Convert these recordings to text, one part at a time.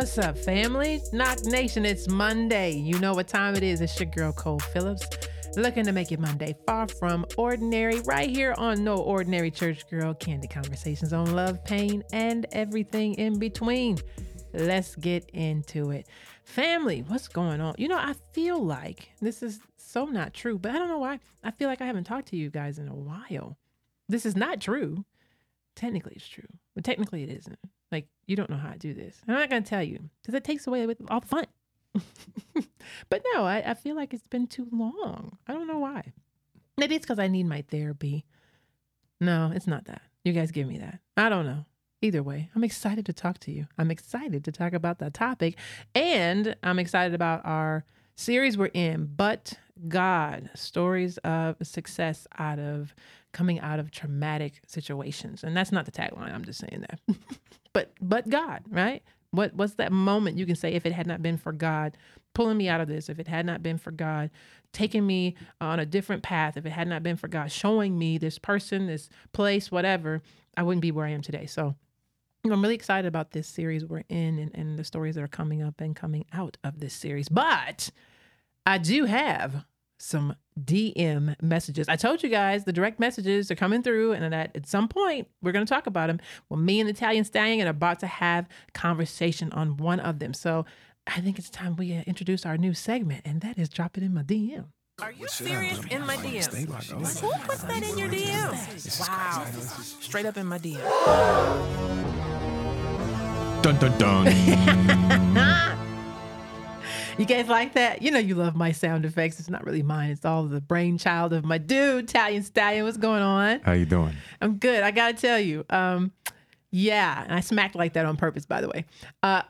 What's up, family? Knock Nation, it's Monday. You know what time it is. It's your girl, Cole Phillips, looking to make it Monday far from ordinary, right here on No Ordinary Church Girl Candid Conversations on love, pain, and everything in between. Let's get into it. Family, what's going on? You know, I feel like this is so not true, but I don't know why. I feel like I haven't talked to you guys in a while. This is not true. Technically, it's true, but technically, it isn't. Like, you don't know how to do this. I'm not going to tell you because it takes away with all the fun. but no, I, I feel like it's been too long. I don't know why. Maybe it's because I need my therapy. No, it's not that. You guys give me that. I don't know. Either way, I'm excited to talk to you. I'm excited to talk about that topic. And I'm excited about our series we're in, But God Stories of Success out of coming out of traumatic situations. And that's not the tagline. I'm just saying that. but but God, right? What what's that moment you can say if it had not been for God pulling me out of this, if it had not been for God taking me on a different path, if it had not been for God showing me this person, this place, whatever, I wouldn't be where I am today. So I'm really excited about this series we're in and, and the stories that are coming up and coming out of this series. But I do have some DM messages. I told you guys the direct messages are coming through, and that at some point we're going to talk about them. Well, me and Italian Stallion are about to have conversation on one of them. So I think it's time we uh, introduce our new segment, and that is drop it in my DM. Are you serious in my DMs? Who puts that in your DMs? Wow. Straight up in my DM. Dun dun dun. You guys like that? You know you love my sound effects. It's not really mine. It's all the brainchild of my dude, Italian Stallion. What's going on? How you doing? I'm good. I gotta tell you. Um, yeah, and I smacked like that on purpose, by the way. Uh,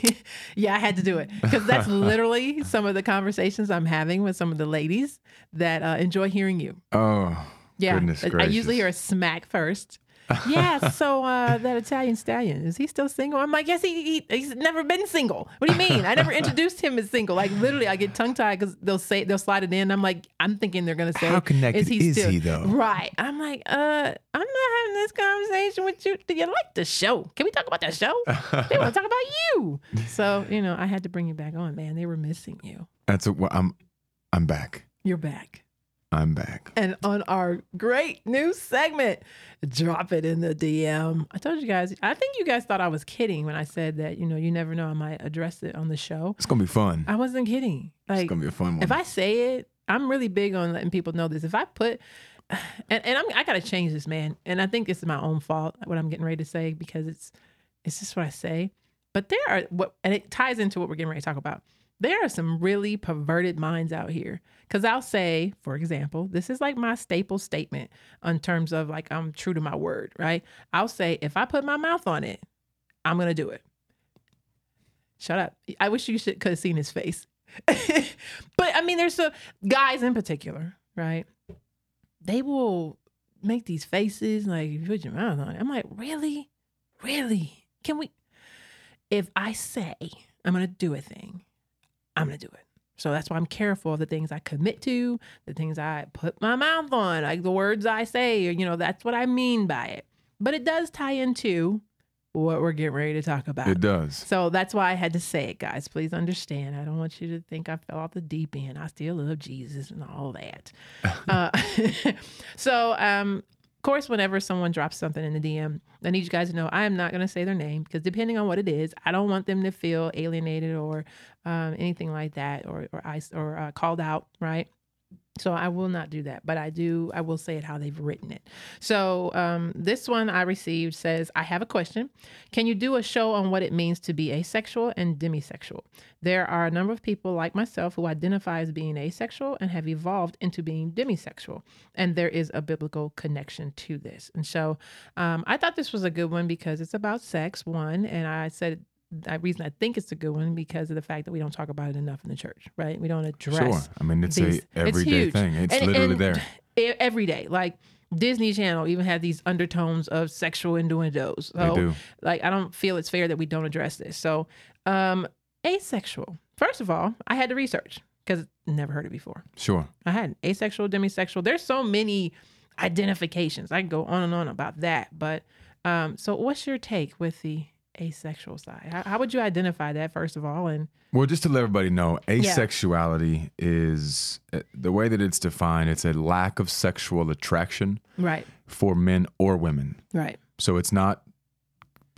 yeah, I had to do it because that's literally some of the conversations I'm having with some of the ladies that uh, enjoy hearing you. Oh, Yeah, I usually hear a smack first. yeah, so uh, that Italian stallion is he still single? I'm like, yes, he, he he's never been single. What do you mean? I never introduced him as single. Like literally, I get tongue tied because they'll say they'll slide it in. I'm like, I'm thinking they're gonna say, How connected is he is still he, though? Right. I'm like, uh, I'm not having this conversation with you. Do you like the show? Can we talk about the show? they want to talk about you. So you know, I had to bring you back on, man. They were missing you. That's a, well, I'm I'm back. You're back. I'm back. and on our great new segment, drop it in the DM. I told you guys, I think you guys thought I was kidding when I said that, you know, you never know, I might address it on the show. It's gonna be fun. I wasn't kidding. Like, it's gonna be a fun one. if I say it, I'm really big on letting people know this. If I put, and, and I'm, I got to change this, man. And I think it's my own fault, what I'm getting ready to say, because it's, it's just what I say. But there are what, and it ties into what we're getting ready to talk about. There are some really perverted minds out here. Cause I'll say, for example, this is like my staple statement in terms of like I'm true to my word, right? I'll say, if I put my mouth on it, I'm gonna do it. Shut up. I wish you should could have seen his face. but I mean, there's some guys in particular, right? They will make these faces like you put your mouth on it. I'm like, really? Really? Can we if I say I'm gonna do a thing, I'm gonna do it. So that's why I'm careful of the things I commit to, the things I put my mouth on, like the words I say, or, you know, that's what I mean by it. But it does tie into what we're getting ready to talk about. it does. So that's why I had to say it, guys. Please understand. I don't want you to think I fell off the deep end. I still love Jesus and all that. uh, so, um, of course, whenever someone drops something in the DM, I need you guys to know I am not going to say their name because depending on what it is, I don't want them to feel alienated or um, anything like that or or I or uh, called out, right? So I will not do that, but I do. I will say it how they've written it. So um, this one I received says, "I have a question. Can you do a show on what it means to be asexual and demisexual? There are a number of people like myself who identify as being asexual and have evolved into being demisexual, and there is a biblical connection to this. And so um, I thought this was a good one because it's about sex, one, and I said." The reason I think it's a good one because of the fact that we don't talk about it enough in the church, right? We don't address Sure. I mean, it's these- a everyday huge. thing. It's And- literally and there. every day. Like Disney Channel even had these undertones of sexual innuendos. So, They do. like, I don't feel it's fair that we don't address this. So, um, asexual. First of all, I had to research because never heard it before. Sure. I had asexual, demisexual. There's so many identifications. I can go on and on about that. But um, so what's your take with the asexual side? How, how would you identify that first of all? And Well, just to let everybody know, asexuality is uh, the way that it's defined. It's a lack of sexual attraction right, for men or women. right, So it's not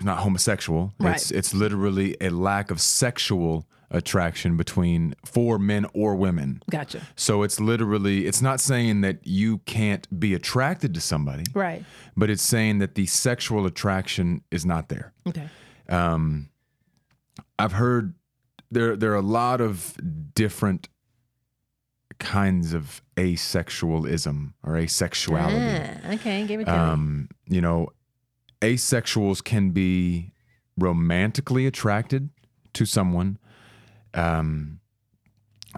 not homosexual. Right. It's it's literally a lack of sexual attraction between for men or women. gotcha. So it's literally it's not saying that you can't be attracted to somebody, Right. but it's saying that the sexual attraction is not there. Okay. Um, I've heard there there are a lot of different kinds of asexualism or asexuality. Ah, okay, give it to me. Um, you know, asexuals can be romantically attracted to someone. Um,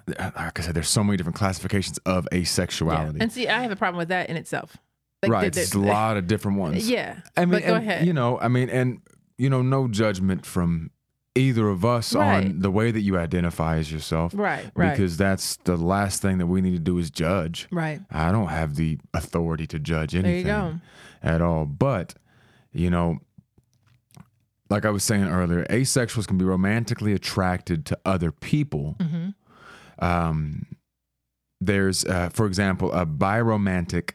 like I said, there's so many different classifications of Yeah. asexuality. And see, I have a problem with that in itself. Like, right, the- there's the- a lot of different ones. Yeah. I mean, but go and, ahead. you know, I mean, and you know, no judgment from either of us Right. on the way that you identify as yourself, right. Right. because that's the last thing that we need to do is judge. right. I don't have the authority to judge anything you go. at all. But, you know, like I was saying earlier, asexuals can be romantically attracted to other people. Mm-hmm. Um, there's, uh, for example, a biromantic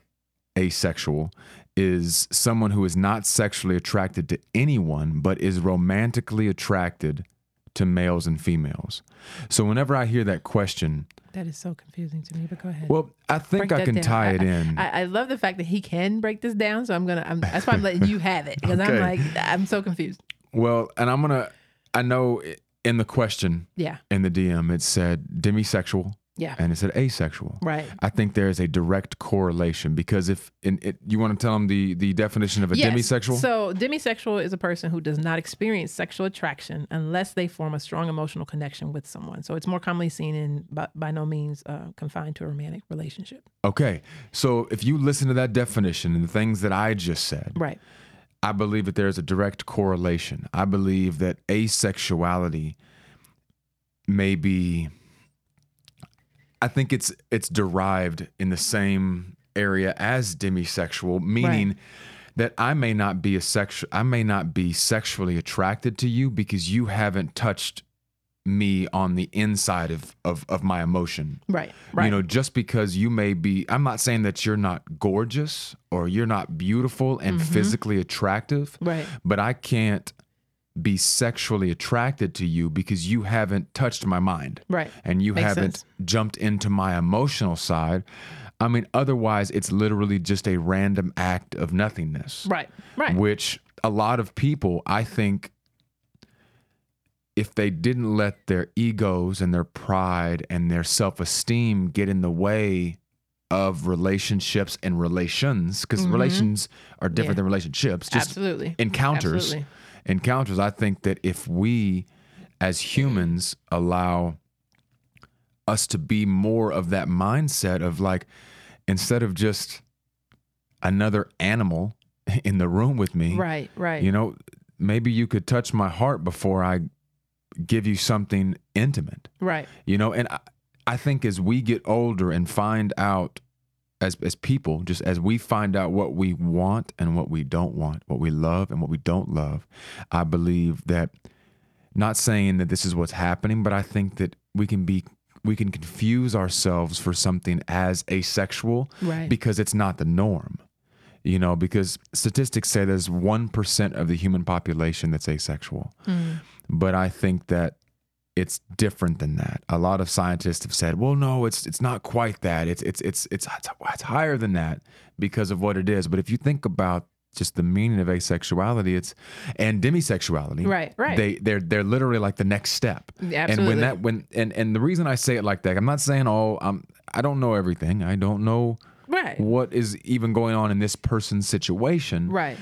asexual is someone who is not sexually attracted to anyone, but is romantically attracted to males and females. So whenever I hear that question, That is so confusing to me. But go ahead. well, I think Break I can down. tie I- it in. I, I love the fact that he can break this down. So I'm gonna. I'm, that's why I'm letting you have it because I'm like I'm so confused. well, and I'm gonna. I know in the question Yeah. in the DM it said demisexual Yeah. and it said asexual. Right. I think there is a direct correlation because if in it, you want to tell them the the definition of a Yes. demisexual, So, demisexual is a person who does not experience sexual attraction unless they form a strong emotional connection with someone. So, it's more commonly seen in, by, by no means uh, confined to a romantic relationship. okay. So if you listen to that definition and the things that I just said, Right. I believe that there's a direct correlation. I believe that asexuality may be I think it's it's derived in the same area as demisexual, meaning that I may not be a sexual I may not be sexually attracted to you because you haven't touched me on the inside of of, of my emotion. Right. Right. You know, just because you may be, I'm not saying that you're not gorgeous or you're not beautiful and mm-hmm. physically attractive, right. but I can't be sexually attracted to you because you haven't touched my mind Right. and you Makes haven't sense. jumped into my emotional side. I mean, otherwise, it's literally just a random act of nothingness, Right. Right. which a lot of people, I think, if they didn't let their egos and their pride and their self esteem get in the way of relationships and relations, because relations are different Mm-hmm. Yeah. than relationships, just Absolutely. encounters. Absolutely. Encounters, I think that if we as humans allow us to be more of that mindset of like, instead of just another animal in the room with me, Right. Right. you know, maybe you could touch my heart before I give you something intimate, right. you know? And I, I think as we get older and find out as, as people, just as we find out what we want and what we don't want, what we love and what we don't love, I believe that not saying that this is what's happening, but I think that we can be we can confuse ourselves for something as asexual Right. because it's not the norm. You know, because statistics say there's 1% of the human population that's asexual. Mm. But I think that it's different than that. A lot of scientists have said, "Well, no, it's it's not quite that. It's it's it's it's it's, higher than that because of what it is." But if you think about just the meaning of asexuality, it's and demisexuality. Right, right. They they're they're literally like the next step. Absolutely. And when that when and and the reason I say it like that, I'm not saying oh, I'm um, I don't know everything. I don't know Right. what is even going on in this person's situation. Right.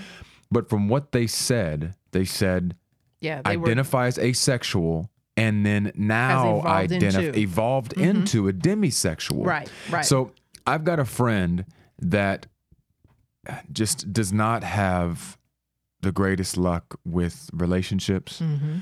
But from what they said, they said Yeah. They were. as asexual and then now evolved identif- into. Mm-hmm. evolved into a demisexual. Right, right. So I've got a friend that just does not have the greatest luck with relationships. Mm-hmm.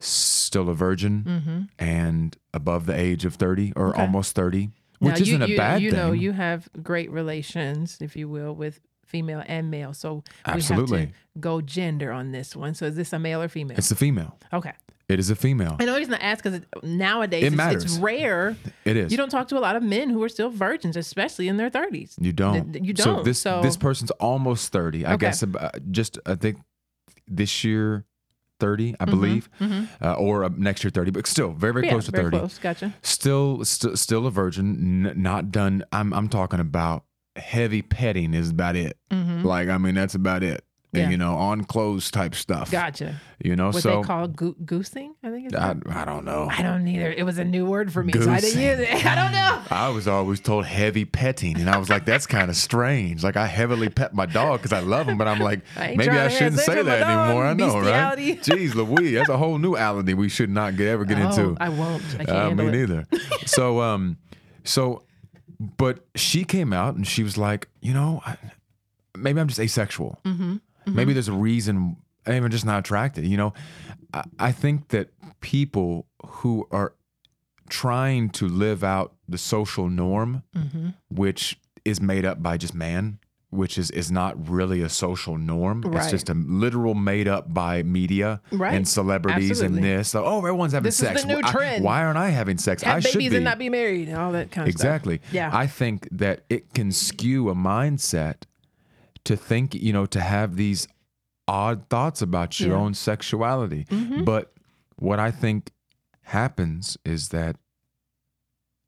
Still a virgin Mm-hmm. and above the age of 30 or Okay. almost 30, which you, isn't you, a bad you thing. know, you have great relations, if you will, with female and male. So we Absolutely. have to go gender on this one. So is this a male or female? It's a female. okay. It is a female. And the only reason I ask because nowadays It it's, it's rare. It is. You don't talk to a lot of men who are still virgins, especially in their 30s. You don't. Th- you don't. this So- this person's almost thirty. I Okay. guess about, just I think this year thirty, Mm-hmm. I believe, Uh, or uh, next year thirty, but still very very Yeah, close to very thirty. close. Gotcha. Still st- still a virgin, n- not done. I'm I'm talking about heavy petting is about it. Like I mean that's about it. Yeah. And, you know, on clothes type stuff. Gotcha. You know, What so they call goo- goosing, I think it's I. I don't know. I don't either. It was a new word for me, so I didn't use it. I don't know. I was always told heavy petting, and I was like, "That's kind of strange." Like I heavily pet my dog because I love him, but I'm like, I maybe I shouldn't say that anymore. I know, right? Jeez, Louise, that's a whole new ality we should not get ever get Oh, into. I won't. I can't Uh, me it. neither. so, um, so, but she came out and she was like, you know, I, maybe I'm just asexual. Mm-hmm. Maybe there's a reason. I'm just not attracted. You know, I, I think that people who are trying to live out the social norm, Mm-hmm. which is made up by just man, which is is not really a social norm. It's just a literal made up by media Right. and celebrities Absolutely. and this. So, oh, everyone's having This is the new Why- trend. why aren't I having sex? I Have should babies be. and not be married and all that kind of Exactly. stuff. Yeah. I think that it can skew a mindset to think, you know, to have these odd thoughts about your Yeah. own sexuality. Mhm. But what I think happens is that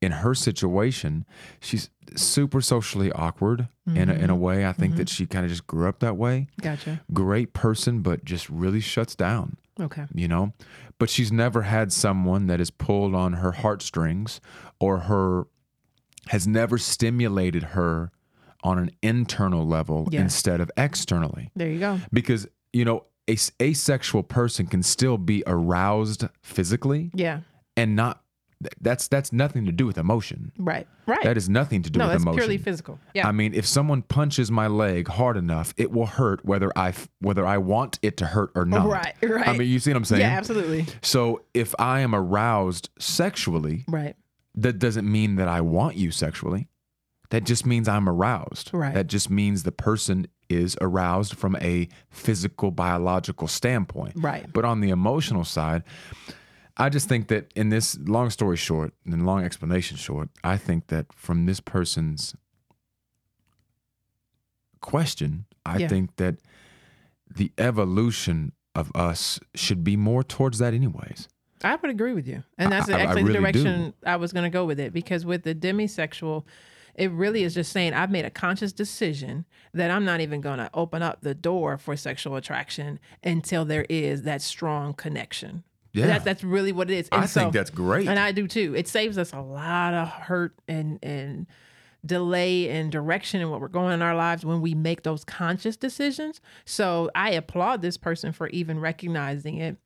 in her situation, she's super socially awkward in, a, in a way. I think that she kind of just grew up that way. Gotcha. Great person, but just really shuts down Okay. you know but she's never had someone that has pulled on her heartstrings or her has never stimulated her on an internal level Yeah. instead of externally There you go. because you know a asexual person can still be aroused physically Yeah. and not that's that's nothing to do with emotion Right. Right. that is nothing to do no, with that's emotion purely physical. Yeah. I mean, if someone punches my leg hard enough, it will hurt whether I whether I want it to hurt or not. Right, right. I mean, you see what I'm saying? yeah, absolutely. So if I am aroused sexually, Right. that doesn't mean that I want you sexually. That just means I'm aroused. Right. That just means the person is aroused from a physical, biological standpoint. Right. But on the emotional side, I just think that in this long story short, and long explanation short, I think that from this person's question, I Yeah. think that the evolution of us should be more towards that, anyways. I would agree with you. And that's I- I actually the really do. direction I was going to go with it because with the demisexual, it really is just saying I've made a conscious decision that I'm not even going to open up the door for sexual attraction until there is that strong connection. Yeah. That, that's really what it is. And I think that's great. And I do too. It saves us a lot of hurt and and delay and direction in what we're going in our lives when we make those conscious decisions. So I applaud this person for even recognizing it.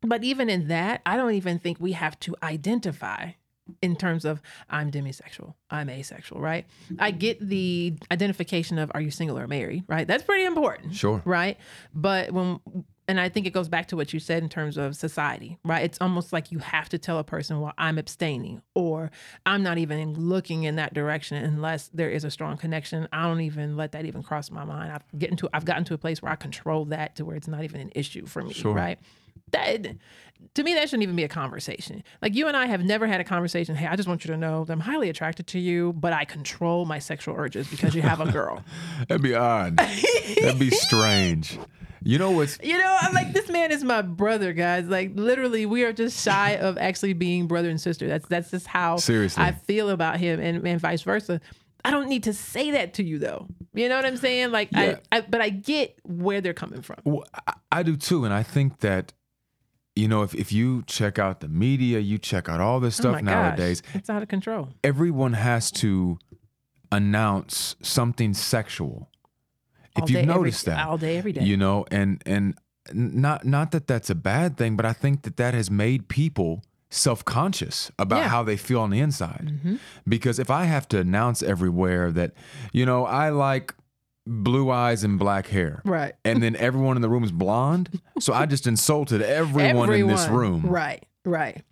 But even in that, I don't even think we have to identify in terms of I'm demisexual, I'm asexual, right? I get the identification of are you single or married, right? That's pretty important Sure. right? But when and I think it goes back to what you said in terms of society, right? It's almost like you have to tell a person, well, I'm abstaining or I'm not even looking in that direction unless there is a strong connection. I don't even let that even cross my mind. I've getting to I've gotten to a place where I control that to where it's not even an issue for me, Sure. right? That to me that shouldn't even be a conversation. Like you and I have never had a conversation, hey, I just want you to know that I'm highly attracted to you, but I control my sexual urges because you have a girl. That'd be odd. That'd be strange. You know what's You know, I'm like, this man is my brother, guys. Like, literally, we are just shy of actually being brother and sister. That's that's just how Seriously. I feel about him, and, and vice versa. I don't need to say that to you, though. You know what I'm saying? Like, Yeah. I, I, but I get where they're coming from. Well, I, I do too, and I think that you know if, if you check out the media, you check out all this Oh stuff my nowadays. gosh, it's out of control. Everyone has to announce something sexual. All if you've day, every- noticed that, all day, every day. you know, and and not not that that's a bad thing, but I think that that has made people self-conscious about Yeah. how they feel on the inside. Mhm. Because if I have to announce everywhere that, you know, I like blue eyes and black hair, Right. and then everyone in the room is blonde. So I just insulted everyone, in this room. Right. Right.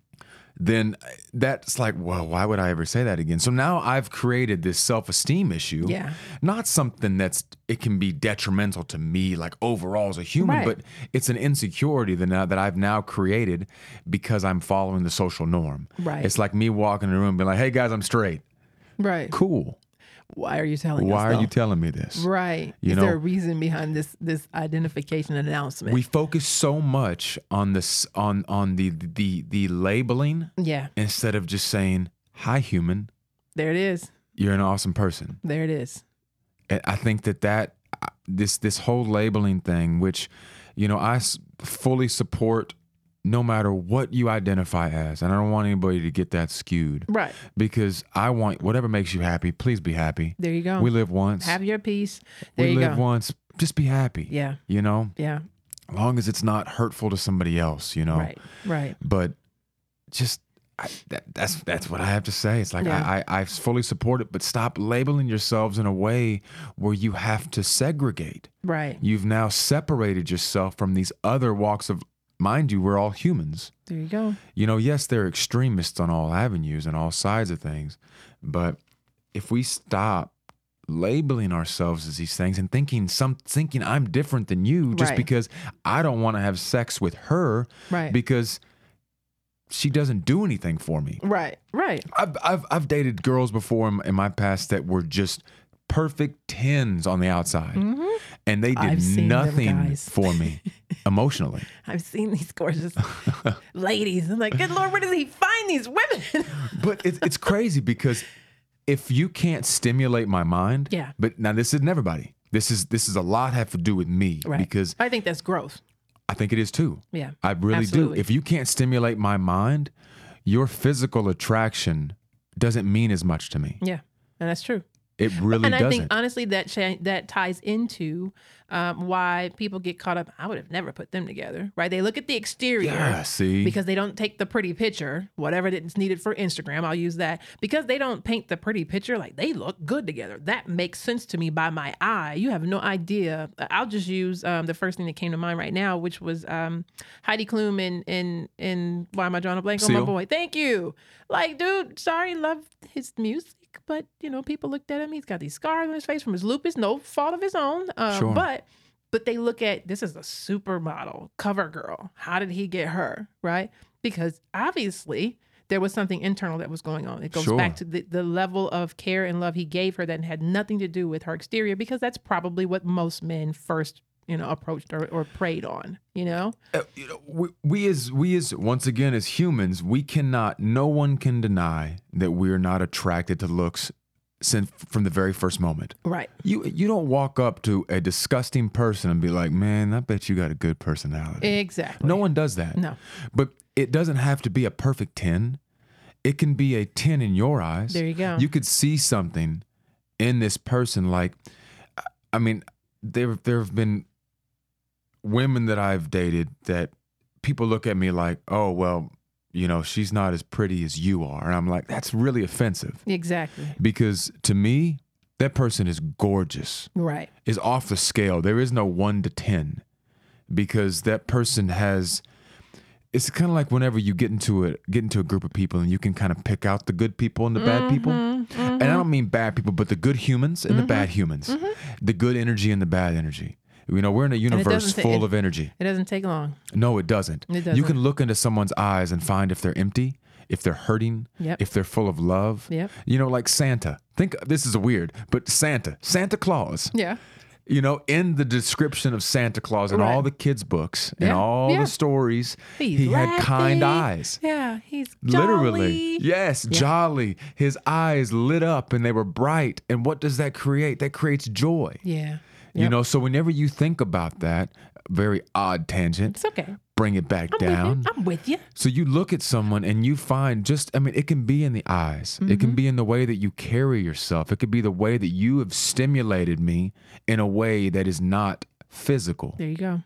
then uh, that's like, well, why would I ever say that again? So now I've created this self esteem issue. Yeah. Not something that's, it can be detrimental to me, like overall as a human, Right. but it's an insecurity that, now, that I've now created because I'm following the social norm. Right. It's like me walking in a room and being like, hey guys, I'm straight. Right. Cool. Why are you telling us? Why are though? you telling me this? Right. You Is know- there a reason behind this this identification announcement? We focus so much on this on on the the the labeling yeah. instead of just saying, "Hi, human, There it is. you're an awesome person." There it is. And I think that that uh, this this whole labeling thing, which you know I s- fully support, no matter what you identify as, and I don't want anybody to get that skewed Right. because I want whatever makes you happy. Please be happy. There you go. We live once. Have your peace. There we you live go. once. Just be happy. Yeah. You know, Yeah. as long as it's not hurtful to somebody else. You know. Right. Right. but just I, that, that's that's what I have to say. It's like Yeah. I, I I fully support it, but stop labeling yourselves in a way where you have to segregate. Right. You've now separated yourself from these other walks of. Mind you, we're all humans. There you go. You know, yes, they're extremists on all avenues and all sides of things, but if we stop labeling ourselves as these things and thinking some thinking I'm different than you just Right. because I don't want to have sex with her Right. because she doesn't do anything for me. right. Right. I've I've, I've dated girls before in, in my past that were just perfect tens on the outside, and they did Mm-hmm. I've seen them nothing for me emotionally. I've seen these gorgeous ladies. I'm like, good Lord, where does he find these women? But it's it's crazy because if you can't stimulate my mind, Yeah. But now this isn't everybody. This is this is a lot have to do with me right. because I think that's growth. I think it is too. Yeah. I really Absolutely. do. If you can't stimulate my mind, your physical attraction doesn't mean as much to me. Yeah. And that's true. It really and I doesn't. think honestly that cha- that ties into um, why people get caught up. I would have never put them together, right? They look at the exterior yeah, see. because they don't take the pretty picture, whatever that's needed for Instagram. I'll use that because they don't paint the pretty picture like they look good together. That makes sense to me by my eye. You have no idea. I'll just use um, the first thing that came to mind right now, which was um, Heidi Klum in in in Why Am I Drawing a Blank on my boy? Thank you. Like, dude, sorry, love his music. But you know, people looked at him. He's got these scars on his face from his lupus. No fault of his own. Um, Sure. But but they look at this is a supermodel cover girl. How did he get her? Right? Because obviously there was something internal that was going on. It goes Sure. back to the, the level of care and love he gave her that had nothing to do with her exterior, because that's probably what most men first, you know, approached or, or preyed on, you know? Uh, you know, we, we as we as once again as humans, we cannot. No one can deny that we are not attracted to looks since from the very first moment. Right. You you don't walk up to a disgusting person and be like, "Man, I bet you got a good personality." Exactly. No one does that. No. But it doesn't have to be a perfect 10. It can be a 10 in your eyes. There you go. You could see something in this person like I mean, there there have been women that I've dated that people look at me like, "Oh, well, you know, she's not as pretty as you are." And I'm like, "That's really offensive." Exactly. Because to me, that person is gorgeous Right. is off the scale. There is no one to 10 because that person has. It's kind of like whenever you get into a get into a group of people and you can kind of pick out the good people and the bad mm-hmm, people. Mm-hmm. And I mm-hmm. don't mean bad people, but the good humans and the mm-hmm, bad humans, the good energy and the bad energy. You know, we're in a universe full of energy. It doesn't take long. No, it doesn't. It You doesn't. You can look into someone's eyes and find if they're empty, if they're hurting, Yep. if they're full of love. Yep. You know, like Santa. Think this is weird, but Santa, Santa Claus. Yeah. You know, in the description of Santa Claus and Right. all the kids' books and Yeah, all yeah. the stories, He's he had kind eyes. Yeah. He's jolly. Literally. Yes, jolly. His eyes lit up and they were bright. And what does that create? That creates joy. Yeah. You know, so whenever you think about that, very odd tangent, It's okay. bring it back I'm down. with. I'm with you. So you look at someone and you find just, I mean, it can be in the eyes. It Mm-hmm. can be in the way that you carry yourself. It could be the way that you have stimulated me in a way that is not physical. There you go.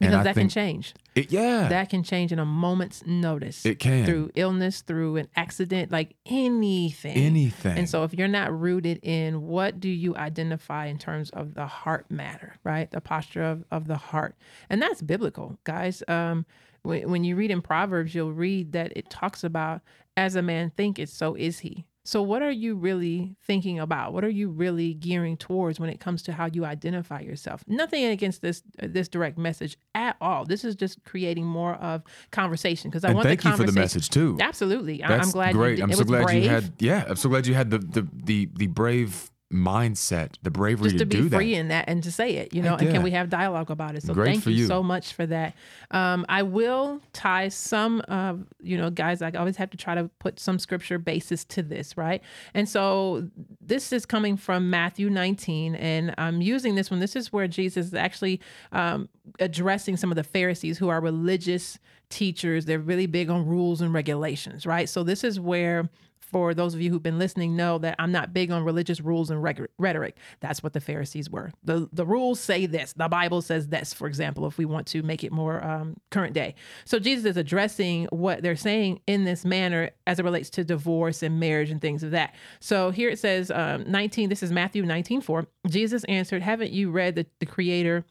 And Because I that can change. It, yeah. That can change in a moment's notice. It can. Through illness, through an accident, like anything. Anything. And so if you're not rooted in what do you identify in terms of the heart matter, right? The posture of, of the heart. And that's biblical, guys. Um, when, when you read in Proverbs, you'll read that it talks about as a man thinketh, so is he. So, what are you really thinking about? What are you really gearing towards when it comes to how you identify yourself? Nothing against this uh, this direct message at all. This is just creating more of conversation because I And want thank the you for the message too. Absolutely, That's I'm glad. great. I'm so glad brave. you had. Yeah, I'm so glad you had the the the, the brave mindset, the bravery just to be do that. free in that and to say it, you know, and can we have dialogue about it? So Great thank you, you. so much for that. Um, I will tie some, uh, you know, guys, I always have to try to put some scripture basis to this, right? And so this is coming from Matthew 19, and I'm using this one. This is where Jesus is actually um, addressing some of the Pharisees who are religious teachers. They're really big on rules and regulations, right? So this is where for those of you who've been listening know that I'm not big on religious rules and rhetoric. That's what the Pharisees were. The the rules say this. The Bible says this, for example, if we want to make it more um, current day. So Jesus is addressing what they're saying in this manner as it relates to divorce and marriage and things of that. So here it says um, 19, this is Matthew 19, 4. Jesus answered, Haven't you read that the Creator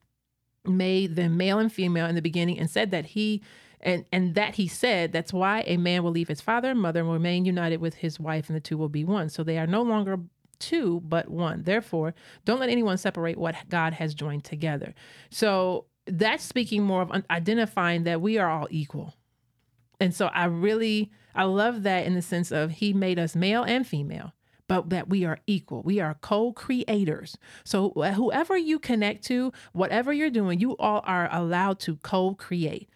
made them male and female in the beginning and said that he and and that he said that's why a man will leave his father and mother and remain united with his wife and the two will be one so they are no longer two but one therefore don't let anyone separate what god has joined together so that's speaking more of identifying that we are all equal and so I really I love that in the sense of he made us male and female, but that we are equal. We are co-creators. So whoever you connect to, whatever you're doing, you all are allowed to co-create.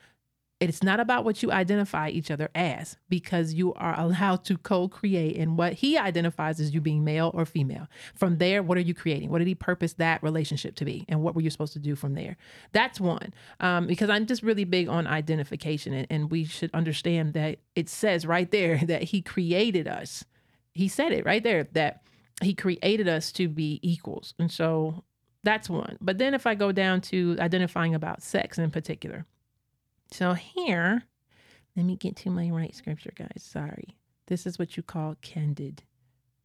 It's not about what you identify each other as because you are allowed to co-create and what he identifies as you being male or female. From there, what are you creating? What did he purpose that relationship to be? And what were you supposed to do from there? That's one. Um, because I'm just really big on identification and, and we should understand that it says right there that he created us. He said it right there that he created us to be equals. And so that's one. But then if I go down to identifying about sex in particular, so here, let me get to my right scripture, guys. Sorry. This is what you call candid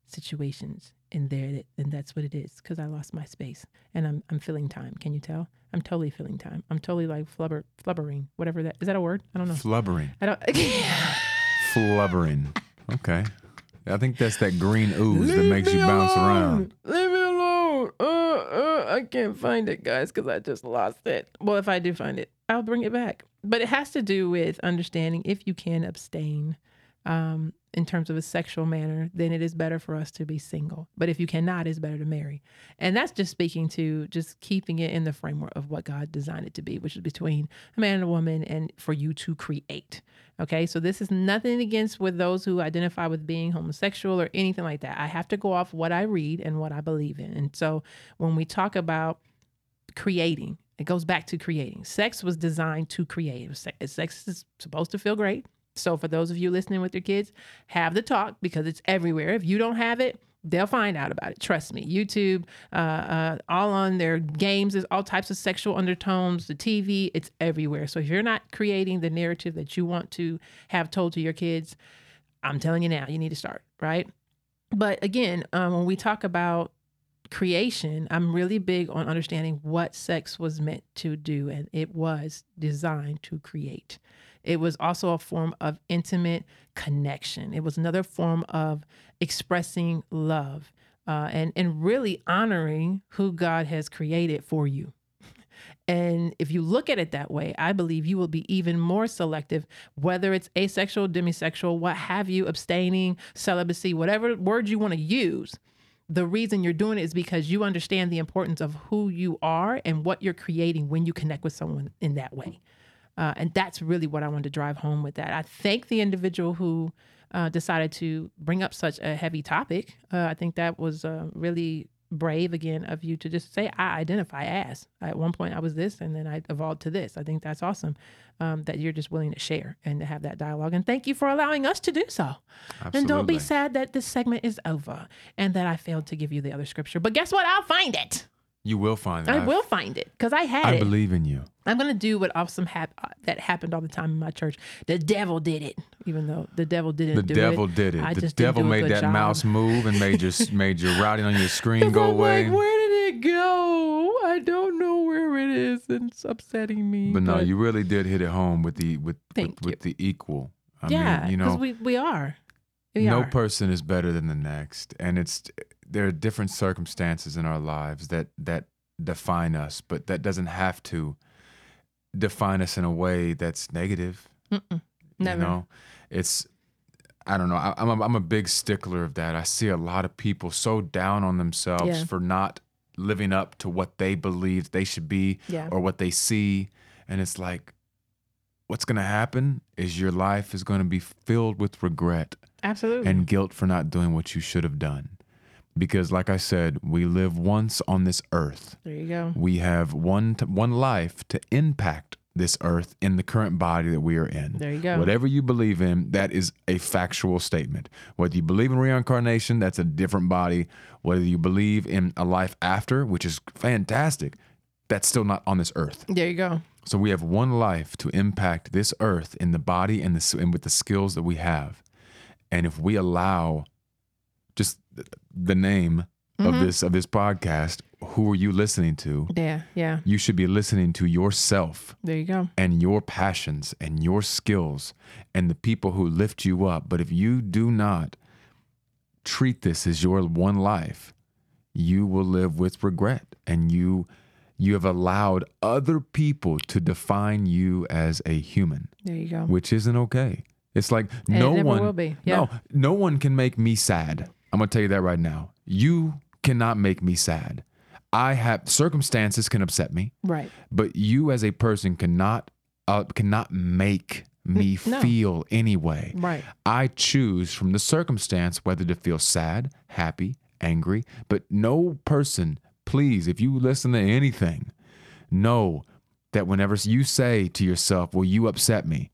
situations in there, that, and that's what it is because I lost my space and I'm I'm filling time. Can you tell? I'm totally filling time. I'm totally like flubber flubbering, whatever that is. That a word? I don't know. Flubbering. I don't. Flubbering. Okay. I think that's that green ooze that makes you bounce around. Leave me alone. Uh, uh, I can't find it, guys, because I just lost it. Well, if I do find it, I'll bring it back. But it has to do with understanding if you can abstain um, in terms of a sexual manner, then it is better for us to be single. But if you cannot, it's better to marry. And that's just speaking to just keeping it in the framework of what God designed it to be, which is between a man and a woman and for you to create. Okay, so this is nothing against with those who identify with being homosexual or anything like that. I have to go off what I read and what I believe in. And so when we talk about creating, it goes back to creating. Sex was designed to create. Sex is supposed to feel great. So for those of you listening with your kids, have the talk because it's everywhere. If you don't have it, they'll find out about it. Trust me. YouTube, uh, uh, all on their games, there's all types of sexual undertones. The TV, it's everywhere. So if you're not creating the narrative that you want to have told to your kids, I'm telling you now, you need to start, right? But again, um, when we talk about creation, I'm really big on understanding what sex was meant to do, and it was designed to create. It was also a form of intimate connection. It was another form of expressing love uh, and and really honoring who God has created for you. And if you look at it that way, I believe you will be even more selective, whether it's asexual, demisexual, what have you, abstaining, celibacy, whatever word you want to use. The reason you're doing it is because you understand the importance of who you are and what you're creating when you connect with someone in that way. Uh, and that's really what I wanted to drive home with that. I thank the individual who uh, decided to bring up such a heavy topic. Uh, I think that was uh, really brave again of you to just say I identify as. At one point I was this, and then I evolved to this. I think that's awesome um, that you're just willing to share and to have that dialogue. And thank you for allowing us to do so. And don't be sad that this segment is over and that I failed to give you the other scripture. But guess what? I'll find it. You will find that. I will find it because I had I it. believe in you. I'm gonna do what awesome hap- uh, that happened all the time in my church. The devil did it, even though the devil didn't The do devil it. did it. I the just devil made that job. mouse move and made your made your writing on your screen go I'm away. Like, where did it go? I don't know where it is, and it's upsetting me. But no, you really did hit it home with the with with, with the equal. I yeah, mean, you because know, we we are. We no are. person is better than the next, and it's there are different circumstances in our lives that that define us, but that doesn't have to define us in a way that's negative. Mm-mm. Never. You know, it's I don't know. I, I'm a, I'm a big stickler of that. I see a lot of people so down on themselves Yeah. for not living up to what they believe they should be Yeah. or what they see, and it's like, what's going to happen is your life is going to be filled with regret Absolutely. and guilt for not doing what you should have done. Because, like I said, we live once on this earth. there you go. We have one t- one life to impact this earth in the current body that we are in. There you go. Whatever you believe in, that is a factual statement. Whether you believe in reincarnation, that's a different body. Whether you believe in a life after, which is fantastic, that's still not on this earth. There you go. So we have one life to impact this earth in the body and the and with the skills that we have. And if we allow just the name of mm-hmm. this of this podcast, who are you listening to? Yeah. Yeah. You should be listening to yourself There you go. and your passions and your skills and the people who lift you up. But if you do not treat this as your one life, you will live with regret and you you have allowed other people to define you as a human, There you go. which isn't okay. It's like And it no never one will be. Yeah. No, no one can make me sad. I'm going to tell you that right now. You cannot make me sad. I have circumstances can upset me Right. but you as a person cannot uh, cannot make me no. feel anyway. Right. I choose from the circumstance whether to feel sad, happy, angry, but no person, please, if you listen to anything, know that whenever you say to yourself, "Well, you upset me,"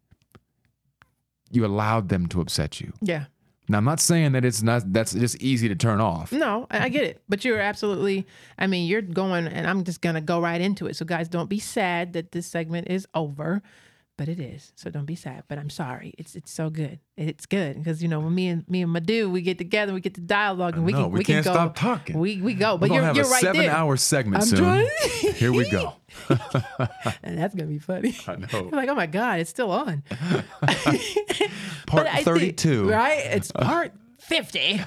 you allowed them to upset you. Yeah. Now, I'm not saying that it's not that's just easy to turn off. No, I I get it. But you're absolutely, I mean, you're going, and I'm just going to go right into it. So, guys, don't be sad that this segment is over, but it is. So don't be sad. But I'm sorry. It's it's so good. It's good because you know when me and me and Madu we get together, we get to dialogue, and we know, can we we, can can't go. stop talking. We we go. We're But you're have you're a right there. seven-hour segment I'm soon. trying- Here we go. and that's gonna be funny. I know. I'm like, oh my god, it's still on. Part think- 32. right? It's part 50.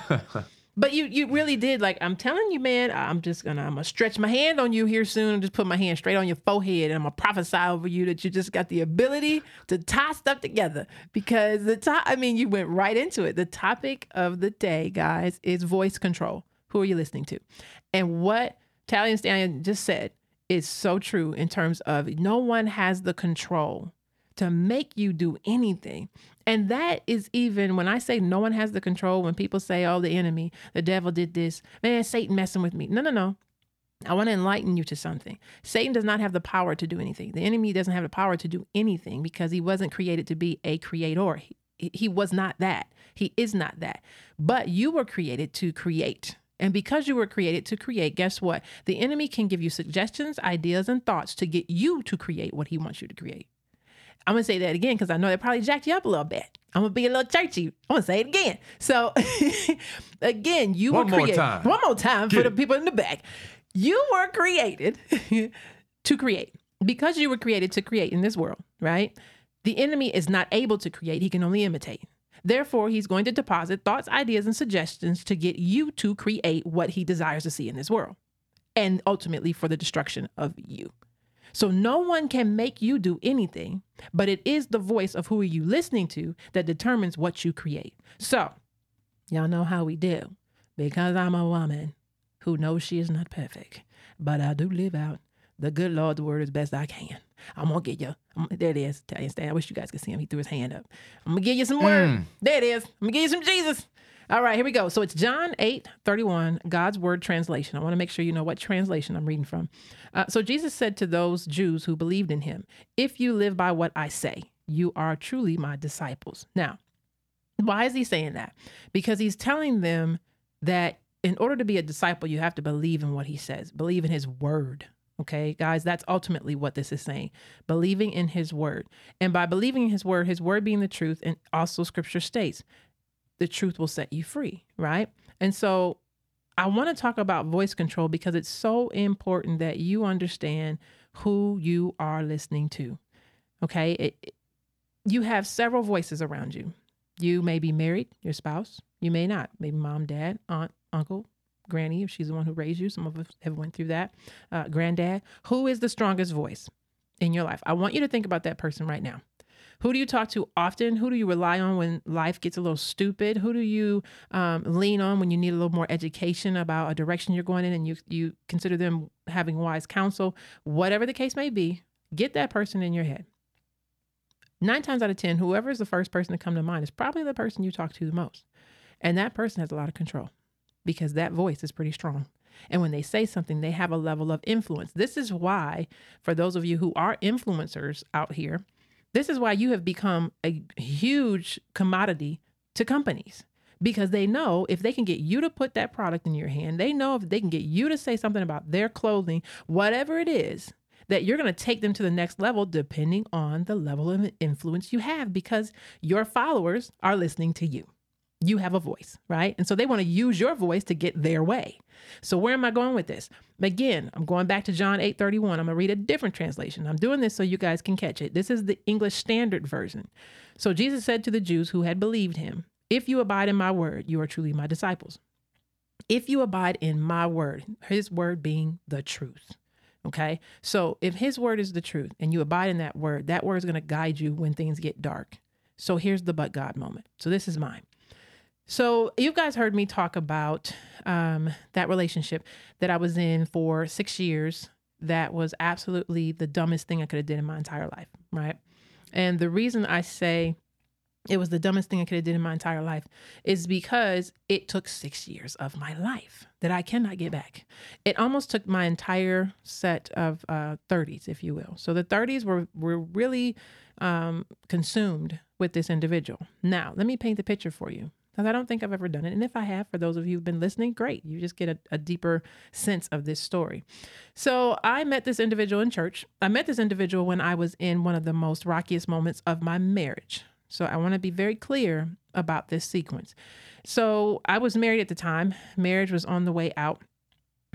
But you you really did like I'm telling you, man. I'm just gonna I'm gonna stretch my hand on you here soon and just put my hand straight on your forehead and I'm gonna prophesy over you that you just got the ability to tie stuff together because the top. I mean, you went right into it. The topic of the day, guys, is voice control. Who are you listening to? And what Italian Stallion just said is so true in terms of no one has the control to make you do anything. And that is even when I say no one has the control, when people say, oh, the enemy, the devil did this, man, Satan messing with me. No, no, no. I want to enlighten you to something. Satan does not have the power to do anything. The enemy doesn't have the power to do anything because he wasn't created to be a creator. He, he was not that. He is not that. But you were created to create. And because you were created to create, guess what? The enemy can give you suggestions, ideas, and thoughts to get you to create what he wants you to create. I'm gonna say that again because I know that probably jacked you up a little bit. I'm gonna be a little churchy. I'm gonna say it again. So again, you One were more created. time. One more time Get for the people in the back. You were created to create. Because you were created to create in this world, right? The enemy is not able to create, he can only imitate. Therefore, he's going to deposit thoughts, ideas, and suggestions to get you to create what he desires to see in this world and ultimately for the destruction of you. So no one can make you do anything, but it is the voice of who are you listening to that determines what you create. So, y'all know how we do. Because I'm a woman who knows she is not perfect, but I do live out the good Lord's word as best I can. I'm gonna get you. I'm- there it is. Italian stand. I wish you guys could see him. He threw his hand up. I'm gonna give you some word. Mm. There it is. I'm gonna give you some Jesus. All right, here we go. So it's John 8 31, God's word translation. I want to make sure you know what translation I'm reading from. Uh, so Jesus said to those Jews who believed in him, If you live by what I say, you are truly my disciples. Now, why is he saying that? Because he's telling them that in order to be a disciple, you have to believe in what he says, believe in his word. Okay, guys, that's ultimately what this is saying believing in his word. And by believing in his word, his word being the truth, and also scripture states, the truth will set you free, right? And so I want to talk about voice control because it's so important that you understand who you are listening to. Okay. It, it- you have several voices around you. You may be married, your spouse. You may not. Maybe mom, dad, aunt, uncle, granny, if she's the one who raised you. Some of us have went through that. Uh, granddad. Who is the strongest voice in your life? I want you to think about that person right now. Who do you talk to often? Who do you rely on when life gets a little stupid? Who do you um, lean on when you need a little more education about a direction you're going in and you, you consider them having wise counsel? Whatever the case may be, get that person in your head. Nine times out of 10, whoever is the first person to come to mind is probably the person you talk to the most. And that person has a lot of control because that voice is pretty strong. And when they say something, they have a level of influence. This is why, for those of you who are influencers out here, this is why you have become a huge commodity to companies because they know if they can get you to put that product in your hand, they know if they can get you to say something about their clothing, whatever it is, that you're going to take them to the next level depending on the level of influence you have because your followers are listening to you. You have a voice, right? And so they want to use your voice to get their way. So where am I going with this? Again, I'm going back to John 8 31. I'm going to read a different translation. I'm doing this so you guys can catch it. This is the English Standard Version. So Jesus said to the Jews who had believed him, If you abide in my word, you are truly my disciples. If you abide in my word, his word being the truth. Okay. So if his word is the truth and you abide in that word, that word is going to guide you when things get dark. So here's the but God moment. So this is mine. So you guys heard me talk about um, that relationship that I was in for six years. That was absolutely the dumbest thing I could have did in my entire life, right? And the reason I say it was the dumbest thing I could have did in my entire life is because it took six years of my life that I cannot get back. It almost took my entire set of uh, 30s, if you will. So the 30s were were really um, consumed with this individual. Now, let me paint the picture for you because I don't think I've ever done it. And if I have, for those of you who've been listening, great. You just get a, a, deeper sense of this story. So I met this individual in church. I met this individual when I was in one of the most rockiest moments of my marriage. So I want to be very clear about this sequence. So I was married at the time, marriage was on the way out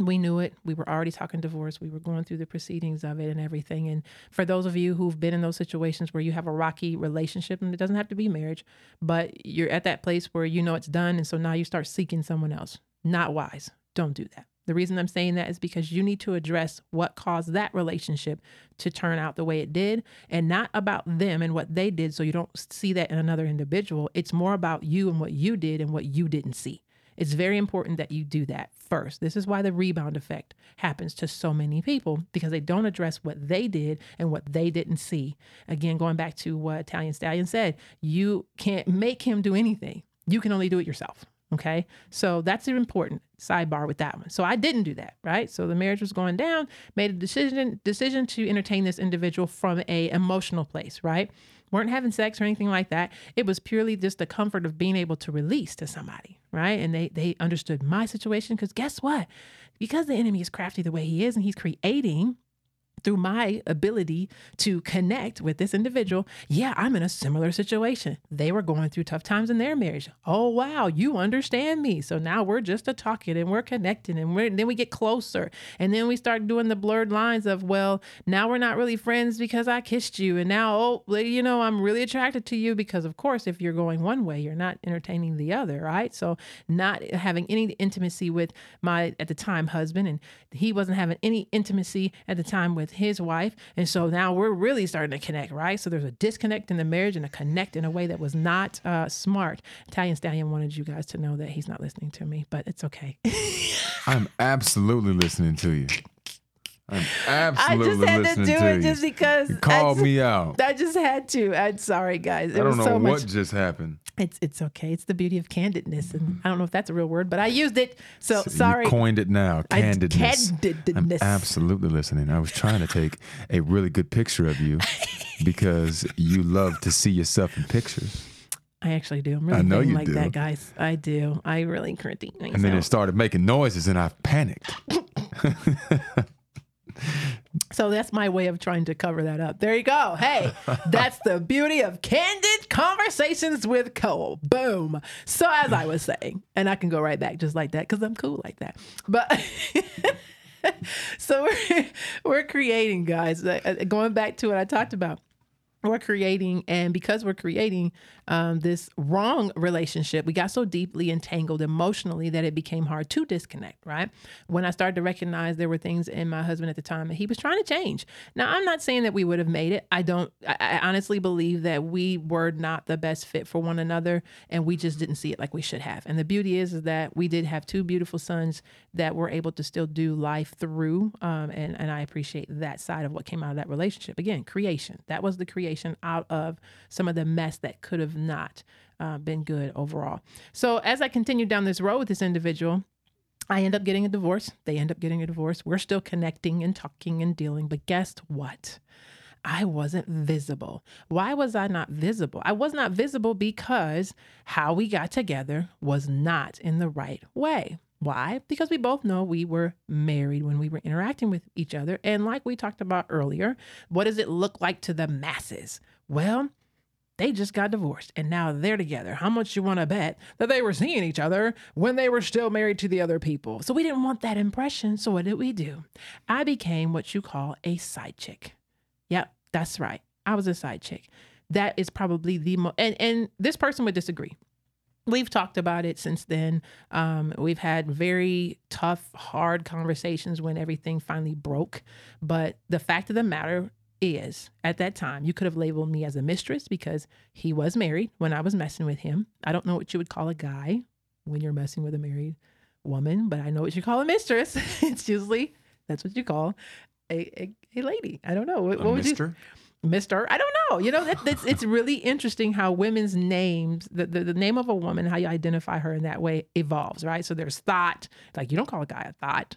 we knew it. We were already talking divorce. We were going through the proceedings of it and everything. And for those of you who've been in those situations where you have a rocky relationship, and it doesn't have to be marriage, but you're at that place where you know it's done. And so now you start seeking someone else. Not wise. Don't do that. The reason I'm saying that is because you need to address what caused that relationship to turn out the way it did and not about them and what they did. So you don't see that in another individual. It's more about you and what you did and what you didn't see. It's very important that you do that first. This is why the rebound effect happens to so many people because they don't address what they did and what they didn't see. Again, going back to what Italian Stallion said, you can't make him do anything. You can only do it yourself. Okay. So that's an important sidebar with that one. So I didn't do that, right? So the marriage was going down, made a decision decision to entertain this individual from a emotional place, right? Weren't having sex or anything like that. It was purely just the comfort of being able to release to somebody, right? And they they understood my situation because guess what? Because the enemy is crafty the way he is and he's creating through my ability to connect with this individual, yeah, I'm in a similar situation. They were going through tough times in their marriage. Oh, wow, you understand me. So now we're just a talking and we're connecting and, we're, and then we get closer. And then we start doing the blurred lines of, well, now we're not really friends because I kissed you. And now, oh, you know, I'm really attracted to you because, of course, if you're going one way, you're not entertaining the other, right? So not having any intimacy with my, at the time, husband, and he wasn't having any intimacy at the time with his wife. And so now we're really starting to connect, right? So there's a disconnect in the marriage and a connect in a way that was not uh, smart. Italian Stallion wanted you guys to know that he's not listening to me, but it's okay. I'm absolutely listening to you. I'm absolutely I just had to do to it you. just because You called I, me out. I just had to. I'm sorry, guys. It I don't was know so what much. just happened. It's it's okay. It's the beauty of candidness, and mm-hmm. I don't know if that's a real word, but I used it. So, So sorry. You coined it now. I- Candidness. I'm absolutely listening. I was trying to take a really good picture of you because you love to see yourself in pictures. I actually do. I'm really I know you like do. that, guys. I do. I really critique And then it started making noises and I panicked. So that's my way of trying to cover that up. There you go. Hey, that's the beauty of candid conversations with Cole. Boom. So as I was saying, and I can go right back just like that because I'm cool like that. But so we're we're creating, guys. Uh, going back to what I talked about we're creating and because we're creating um, this wrong relationship we got so deeply entangled emotionally that it became hard to disconnect right? When i started to recognize there were things in my husband at the time that he was trying to change. Now i'm not saying that we would have made it. I don't i, I honestly believe that we were not the best fit for one another and we just didn't see it like we should have. And the beauty is, is that we did have two beautiful sons that were able to still do life through um, and, and i appreciate that side of what came out of that relationship. Again creation. That was the creation out of some of the mess that could have not uh, been good overall. So as I continued down this road with this individual, I end up getting a divorce. They end up getting a divorce. We're still connecting and talking and dealing. But guess what? I wasn't visible. Why was I not visible? I was not visible because how we got together was not in the right way. Why? Because we both know we were married when we were interacting with each other. And like we talked about earlier, what does it look like to the masses? Well, they just got divorced and now they're together. How much you want to bet that they were seeing each other when they were still married to the other people? So we didn't want that impression. So what did we do? I became what you call a side chick. Yep, that's right. I was a side chick. That is probably the most, and, and this person would disagree we've talked about it since then. Um, we've had very tough, hard conversations when everything finally broke. But the fact of the matter is, at that time, you could have labeled me as a mistress because he was married when I was messing with him. I don't know what you would call a guy when you're messing with a married woman, but I know what you call a mistress. it's usually that's what you call a, a, a lady. I don't know. What, what would you? Mr. I don't know. You know, that, that's, it's really interesting how women's names, the, the, the, name of a woman, how you identify her in that way evolves, right? So there's thought, like you don't call a guy a thought,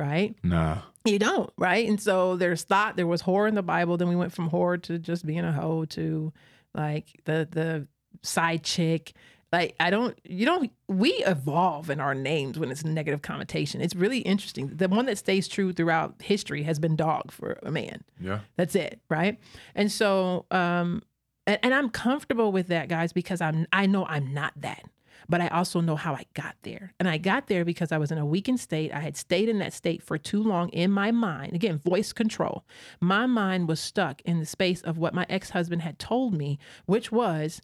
right? No. You don't, right? And so there's thought, there was whore in the Bible. Then we went from whore to just being a hoe to like the the side chick like I don't, you don't. We evolve in our names when it's negative connotation. It's really interesting. The one that stays true throughout history has been dog for a man. Yeah, that's it, right? And so, um, and, and I'm comfortable with that, guys, because I'm. I know I'm not that but I also know how I got there. And I got there because I was in a weakened state. I had stayed in that state for too long in my mind. Again, voice control. My mind was stuck in the space of what my ex husband had told me, which was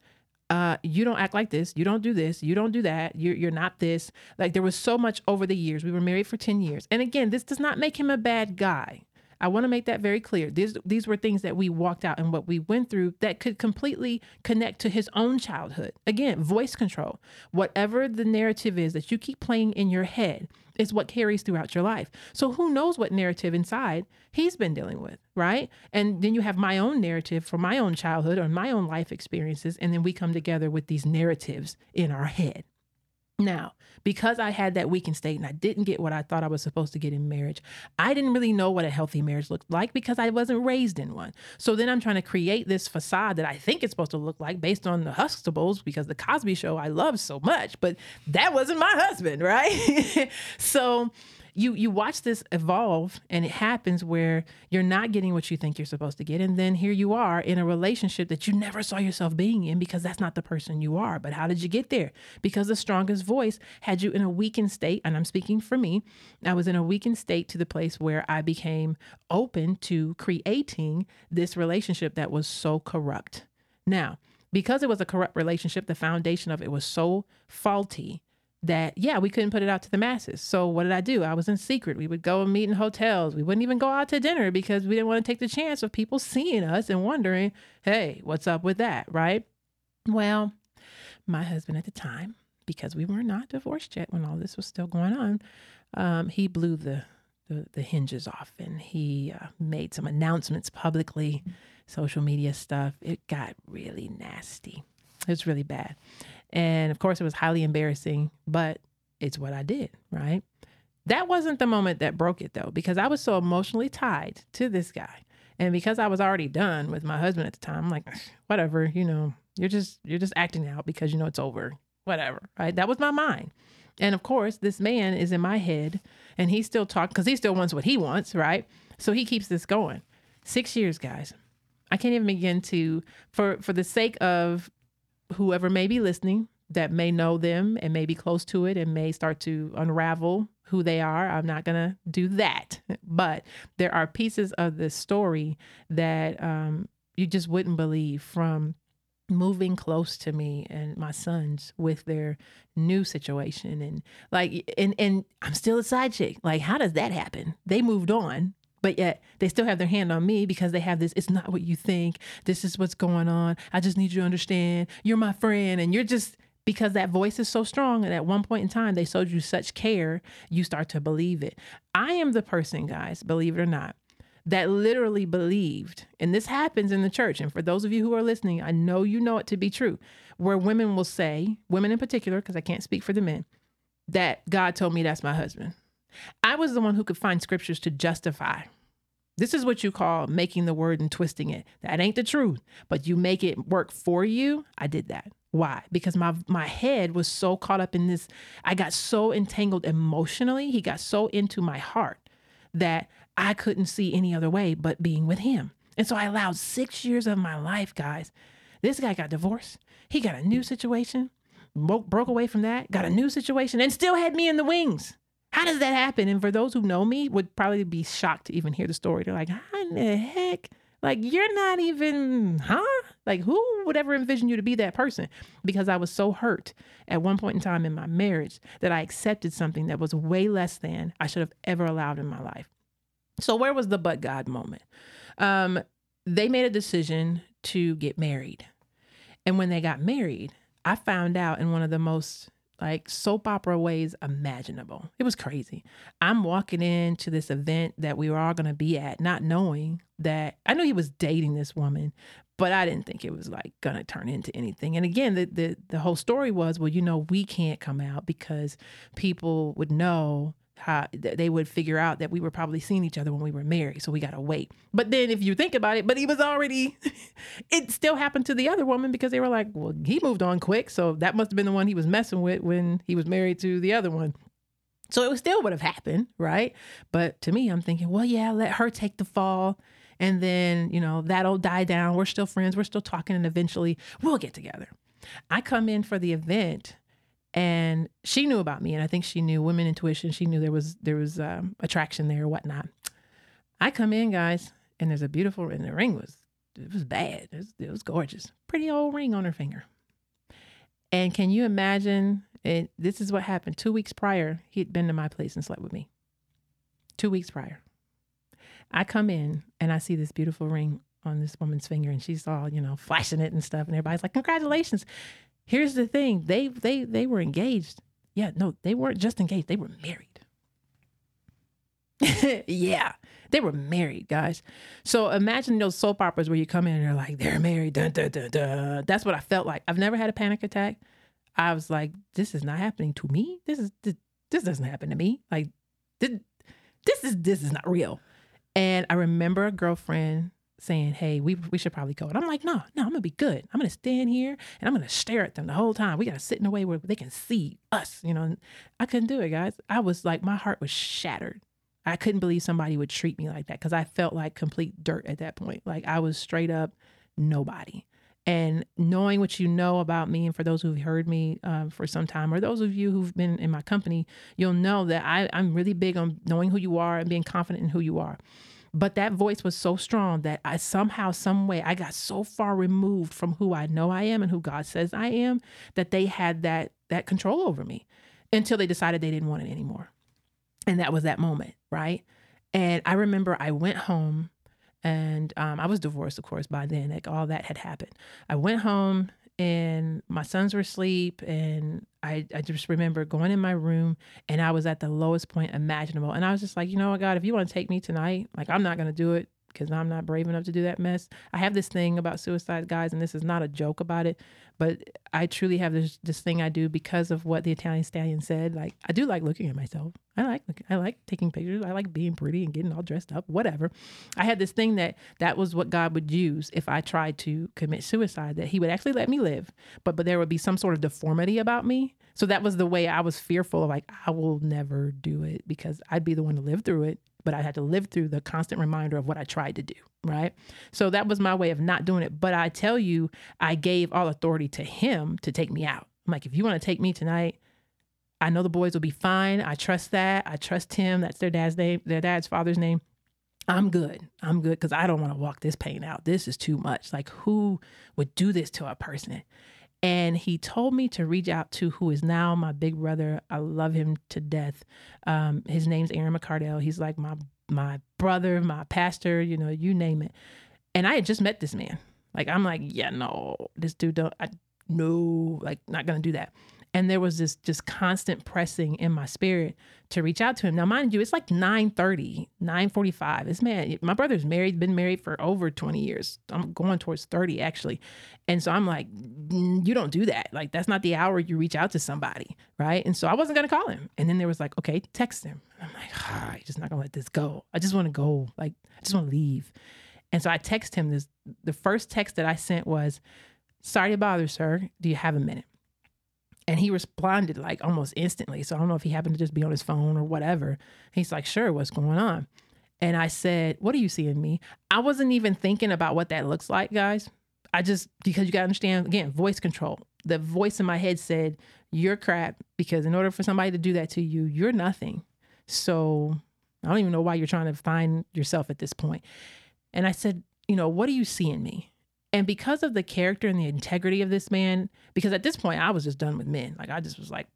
uh, you don't act like this. You don't do this. You don't do that. You're, you're not this. Like there was so much over the years. We were married for 10 years. And again, this does not make him a bad guy. I want to make that very clear. These these were things that we walked out and what we went through that could completely connect to his own childhood. Again, voice control. Whatever the narrative is that you keep playing in your head is what carries throughout your life. So who knows what narrative inside he's been dealing with, right? And then you have my own narrative from my own childhood or my own life experiences and then we come together with these narratives in our head. Now, because I had that weakened state and I didn't get what I thought I was supposed to get in marriage, I didn't really know what a healthy marriage looked like because I wasn't raised in one. So then I'm trying to create this facade that I think it's supposed to look like based on the Huxtables because the Cosby show I love so much, but that wasn't my husband, right? so you you watch this evolve and it happens where you're not getting what you think you're supposed to get. And then here you are in a relationship that you never saw yourself being in because that's not the person you are. But how did you get there? Because the strongest voice had you in a weakened state and I'm speaking for me I was in a weakened state to the place where I became open to creating this relationship that was so corrupt. Now because it was a corrupt relationship the foundation of it was so faulty that yeah we couldn't put it out to the masses. So what did i do? I was in secret. We would go and meet in hotels. We wouldn't even go out to dinner because we didn't want to take the chance of people seeing us and wondering hey what's up with that right? Well my husband at the time because we were not divorced yet when all this was still going on um, he blew the, the, the hinges off and he uh, made some announcements publicly social media stuff. It got really nasty it was really bad and of course, it was highly embarrassing, but it's what I did, right? That wasn't the moment that broke it though, because I was so emotionally tied to this guy. And because I was already done with my husband at the time, I'm like, whatever, you know, you're just you're just acting out because you know it's over. Whatever. Right? That was my mind. And of course, this man is in my head and he's still talking because he still wants what he wants, right? So he keeps this going. Six years, guys. I can't even begin to for for the sake of whoever may be listening that may know them and may be close to it and may start to unravel who they are. I'm not going to do that. But there are pieces of this story that um, you just wouldn't believe from moving close to me and my sons with their new situation and like and and I'm still a side chick. Like how does that happen? They moved on, but yet they still have their hand on me because they have this it's not what you think. This is what's going on. I just need you to understand. You're my friend and you're just because that voice is so strong and at one point in time they showed you such care, you start to believe it. I am the person, guys, believe it or not, that literally believed, and this happens in the church. And for those of you who are listening, I know you know it to be true, where women will say, women in particular, because I can't speak for the men, that God told me that's my husband. I was the one who could find scriptures to justify. This is what you call making the word and twisting it. That ain't the truth, but you make it work for you. I did that. Why? Because my my head was so caught up in this. I got so entangled emotionally. He got so into my heart that I couldn't see any other way but being with him. And so I allowed six years of my life, guys. This guy got divorced. He got a new situation, broke, broke away from that, got a new situation, and still had me in the wings. How does that happen? And for those who know me, would probably be shocked to even hear the story. They're like, how in the heck? Like, you're not even, huh? Like, who would ever envision you to be that person? Because I was so hurt at one point in time in my marriage that I accepted something that was way less than I should have ever allowed in my life. So, where was the but God moment? Um, they made a decision to get married. And when they got married, I found out in one of the most like soap opera ways imaginable. It was crazy. I'm walking into this event that we were all going to be at, not knowing that I knew he was dating this woman, but I didn't think it was like going to turn into anything. And again, the, the the whole story was, well, you know, we can't come out because people would know how they would figure out that we were probably seeing each other when we were married. So we got to wait. But then if you think about it, but he was already, it still happened to the other woman because they were like, well, he moved on quick. So that must have been the one he was messing with when he was married to the other one. So it still would have happened, right? But to me, I'm thinking, well, yeah, let her take the fall. And then, you know, that'll die down. We're still friends. We're still talking. And eventually we'll get together. I come in for the event and she knew about me and i think she knew women intuition. She knew there was there was um, attraction there or whatnot. I come in guys and there's a beautiful and the ring was it was bad. It was, it was gorgeous. Pretty old ring on her finger. And can you imagine it? This is what happened. Two weeks prior he'd been to my place and slept with me. Two weeks prior. I come in and i see this beautiful ring on this woman's finger and she's all you know flashing it and stuff and everybody's like congratulations Here's the thing: they they they were engaged. Yeah, no, they weren't just engaged; they were married. yeah, they were married, guys. So imagine those soap operas where you come in and they're like, they're married. Dun, dun, dun, dun. That's what I felt like. I've never had a panic attack. I was like, this is not happening to me. This is this, this doesn't happen to me. Like this, this is this is not real. And I remember a girlfriend saying, "Hey, we we should probably go." And I'm like, "No, no, I'm gonna be good. I'm gonna stand here and I'm gonna stare at them the whole time. We gotta sit in a way where they can see us." You know, I couldn't do it, guys. I was like, my heart was shattered. I couldn't believe somebody would treat me like that because I felt like complete dirt at that point. Like I was straight up nobody. And knowing what you know about me, and for those who've heard me uh, for some time, or those of you who've been in my company, you'll know that I, I'm really big on knowing who you are and being confident in who you are. But that voice was so strong that I somehow, some way, I got so far removed from who I know I am and who God says I am that they had that that control over me until they decided they didn't want it anymore. And that was that moment, right? And I remember I went home and um, I was divorced, of course, by then. Like all that had happened. I went home and my sons were asleep and I, I just remember going in my room and I was at the lowest point imaginable. And I was just like, you know what, God, if you want to take me tonight, like I'm not to do it because I'm not brave enough to do that mess. I have this thing about suicide, guys, and this is not a joke about it, but I truly have this this thing I do because of what the Italian stallion said. Like I do like looking at myself. I like I like taking pictures. I like being pretty and getting all dressed up. Whatever. I had this thing that that was what God would use if I tried to commit suicide. That He would actually let me live, but but there would be some sort of deformity about me So that was the way I was fearful of like, I will never do it because I'd be the one to live through it, but I had to live through the constant reminder of what I tried to do. Right. So that was my way of not doing it. But I tell you, I gave all authority to him to take me out. I'm like, if you want to take me tonight, I know the boys will be fine. I trust that. I trust him. That's their dad's name, their dad's father's name. I'm good. I'm good because I don't want to walk this pain out. This is too much. Like, who would do this to a person? And he told me to reach out to who is now my big brother. I love him to death. Um, his name's Aaron McCardell. He's like my my brother, my pastor, you know, you name it. And I had just met this man. Like, I'm like, yeah, no, this dude don't, I, no, like, not gonna do that and there was this just constant pressing in my spirit to reach out to him. Now mind you it's like 9.30 9.45 this man my brother's married been married for over 20 years. I'm going towards 30 actually. And so i'm like you don't do that. Like that's not the hour you reach out to somebody right? And so i wasn't going to call him. And then there was like okay text him. I'm like ah, i'm just not going to let this go. I just want to go like i just want to leave. And so i text him this the first text that i sent was sorry to bother sir. Do you have a minute and he responded like almost instantly. So I don't know if he happened to just be on his phone or whatever. He's like, sure, what's going on? And I said, what do you see in me? I wasn't even thinking about what that looks like, guys. I just, because you got to understand, again, voice control. The voice in my head said, you're crap because in order for somebody to do that to you, you're nothing. So I don't even know why you're trying to find yourself at this point. And I said, you know, what do you see in me? And because of the character and the integrity of this man, because at this point I was just done with men. Like I just was like,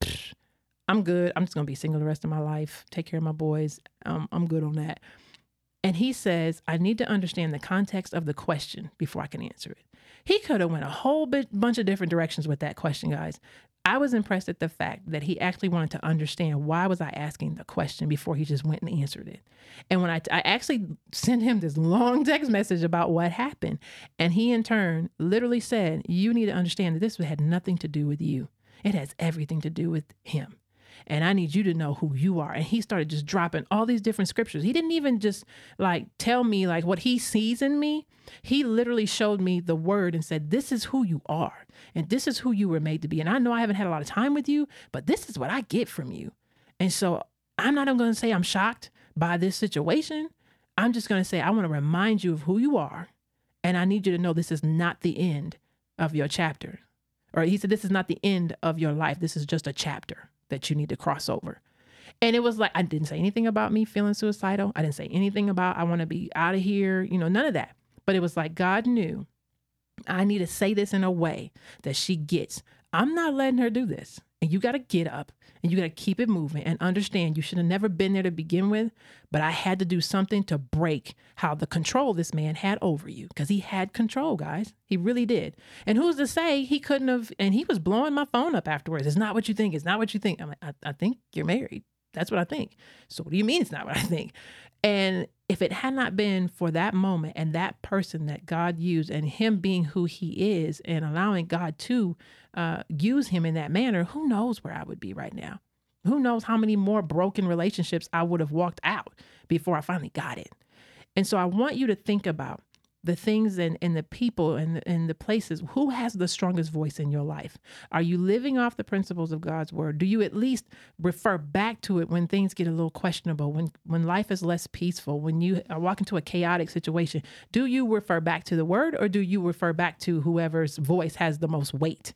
I'm good. I'm just gonna be single the rest of my life. Take care of my boys. Um, I'm good on that. And he says, I need to understand the context of the question before I can answer it. He could have went a whole bit, bunch of different directions with that question, guys. I was impressed at the fact that he actually wanted to understand why was I asking the question before he just went and answered it. And when I, I actually sent him this long text message about what happened, and he in turn literally said, "You need to understand that this had nothing to do with you. It has everything to do with him." And I need you to know who you are. And he started just dropping all these different scriptures. He didn't even just like tell me like what he sees in me. He literally showed me the word and said, This is who you are, and this is who you were made to be. And I know I haven't had a lot of time with you, but this is what I get from you. And so I'm not even going to say I'm shocked by this situation. I'm just going to say, I want to remind you of who you are. And I need you to know this is not the end of your chapter. Or he said, This is not the end of your life. This is just a chapter that you need to cross over. And it was like, I didn't say anything about me feeling suicidal. I didn't say anything about, I want to be out of here, you know, none of that. But it was like, God knew I need to say this in a way that she gets. I'm not letting her do this. And you got to get up and you got to keep it moving and understand you should have never been there to begin with. But I had to do something to break how the control this man had over you because he had control, guys. He really did. And who's to say he couldn't have? And he was blowing my phone up afterwards. It's not what you think. It's not what you think. I'm like, I, I think you're married. That's what I think. So what do you mean it's not what I think? And if it had not been for that moment and that person that God used and him being who he is and allowing God to uh, use him in that manner, who knows where I would be right now? Who knows how many more broken relationships I would have walked out before I finally got it? And so I want you to think about the things and, and the people and and the places who has the strongest voice in your life are you living off the principles of god's word do you at least refer back to it when things get a little questionable when when life is less peaceful when you walk into a chaotic situation do you refer back to the word or do you refer back to whoever's voice has the most weight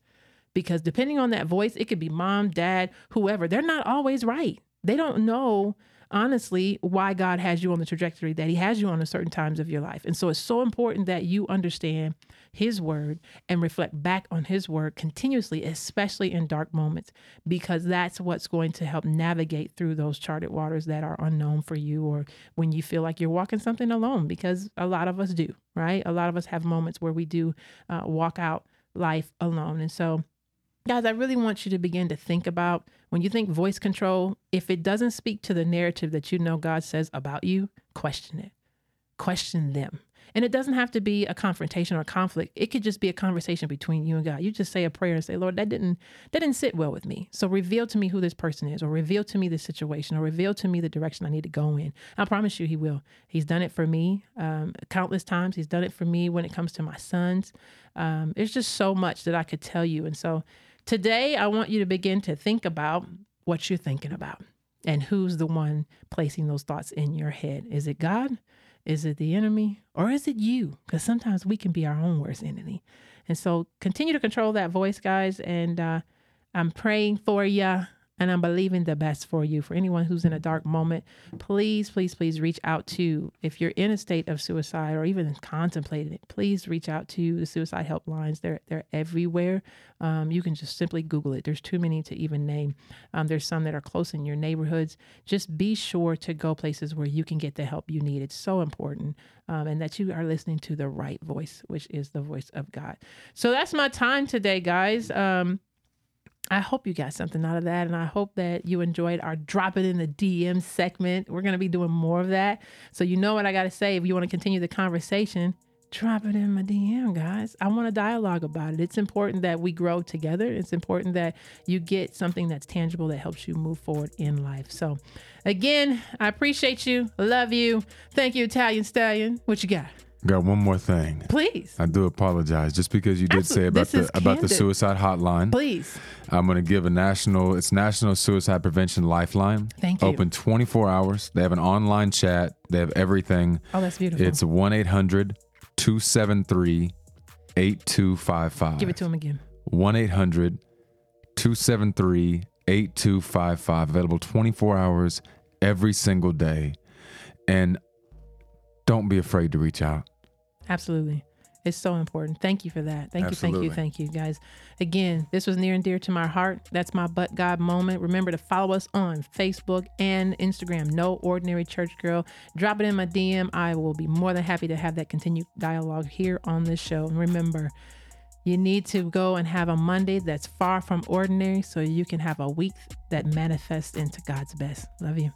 because depending on that voice, it could be mom, dad, whoever. They're not always right. They don't know honestly why God has you on the trajectory that He has you on at certain times of your life. And so it's so important that you understand His word and reflect back on His word continuously, especially in dark moments, because that's what's going to help navigate through those charted waters that are unknown for you or when you feel like you're walking something alone, because a lot of us do, right? A lot of us have moments where we do uh, walk out life alone. And so, Guys, I really want you to begin to think about when you think voice control, if it doesn't speak to the narrative that you know God says about you, question it. Question them. And it doesn't have to be a confrontation or a conflict. It could just be a conversation between you and God. You just say a prayer and say, Lord, that didn't that didn't sit well with me. So reveal to me who this person is, or reveal to me the situation, or reveal to me the direction I need to go in. I promise you, He will. He's done it for me um, countless times. He's done it for me when it comes to my sons. Um, there's just so much that I could tell you, and so today I want you to begin to think about what you're thinking about and who's the one placing those thoughts in your head. Is it God? Is it the enemy? Or is it you? Because sometimes we can be our own worst enemy. And so continue to control that voice, guys. And uh, I'm praying for you and I'm believing the best for you. For anyone who's in a dark moment, please, please, please reach out to, if you're in a state of suicide or even contemplating it, please reach out to the suicide helplines. They're, they're everywhere. Um, you can just simply Google it. There's too many to even name. Um, there's some that are close in your neighborhoods. Just be sure to go places where you can get the help you need. It's so important. Um, and that you are listening to the right voice, which is the voice of God. So that's my time today, guys. Um, I hope you got something out of that. And I hope that you enjoyed our drop it in the DM segment. We're going to be doing more of that. So, you know what I got to say. If you want to continue the conversation, drop it in my DM, guys. I want to dialogue about it. It's important that we grow together. It's important that you get something that's tangible that helps you move forward in life. So, again, I appreciate you. Love you. Thank you, Italian Stallion. What you got? Got one more thing. Please. I do apologize, just because you did Absolutely. say about This the about the suicide hotline. Please. I'm going to give a national. It's National Suicide Prevention Lifeline. Thank you. Open 24 hours. They have an online chat. They have everything. Oh, that's beautiful. It's 1 800 273 8255. Give it to him again. 1 800 273 8255. Available 24 hours every single day. And don't be afraid to reach out. Absolutely. It's so important. Thank you for that. Thank you, thank you, thank you, guys. Again, this was near and dear to my heart. That's my but God moment. Remember to follow us on Facebook and Instagram. No ordinary church girl. Drop it in my DM. I will be more than happy to have that continued dialogue here on this show. And remember, you need to go and have a Monday that's far from ordinary so you can have a week that manifests into God's best. Love you.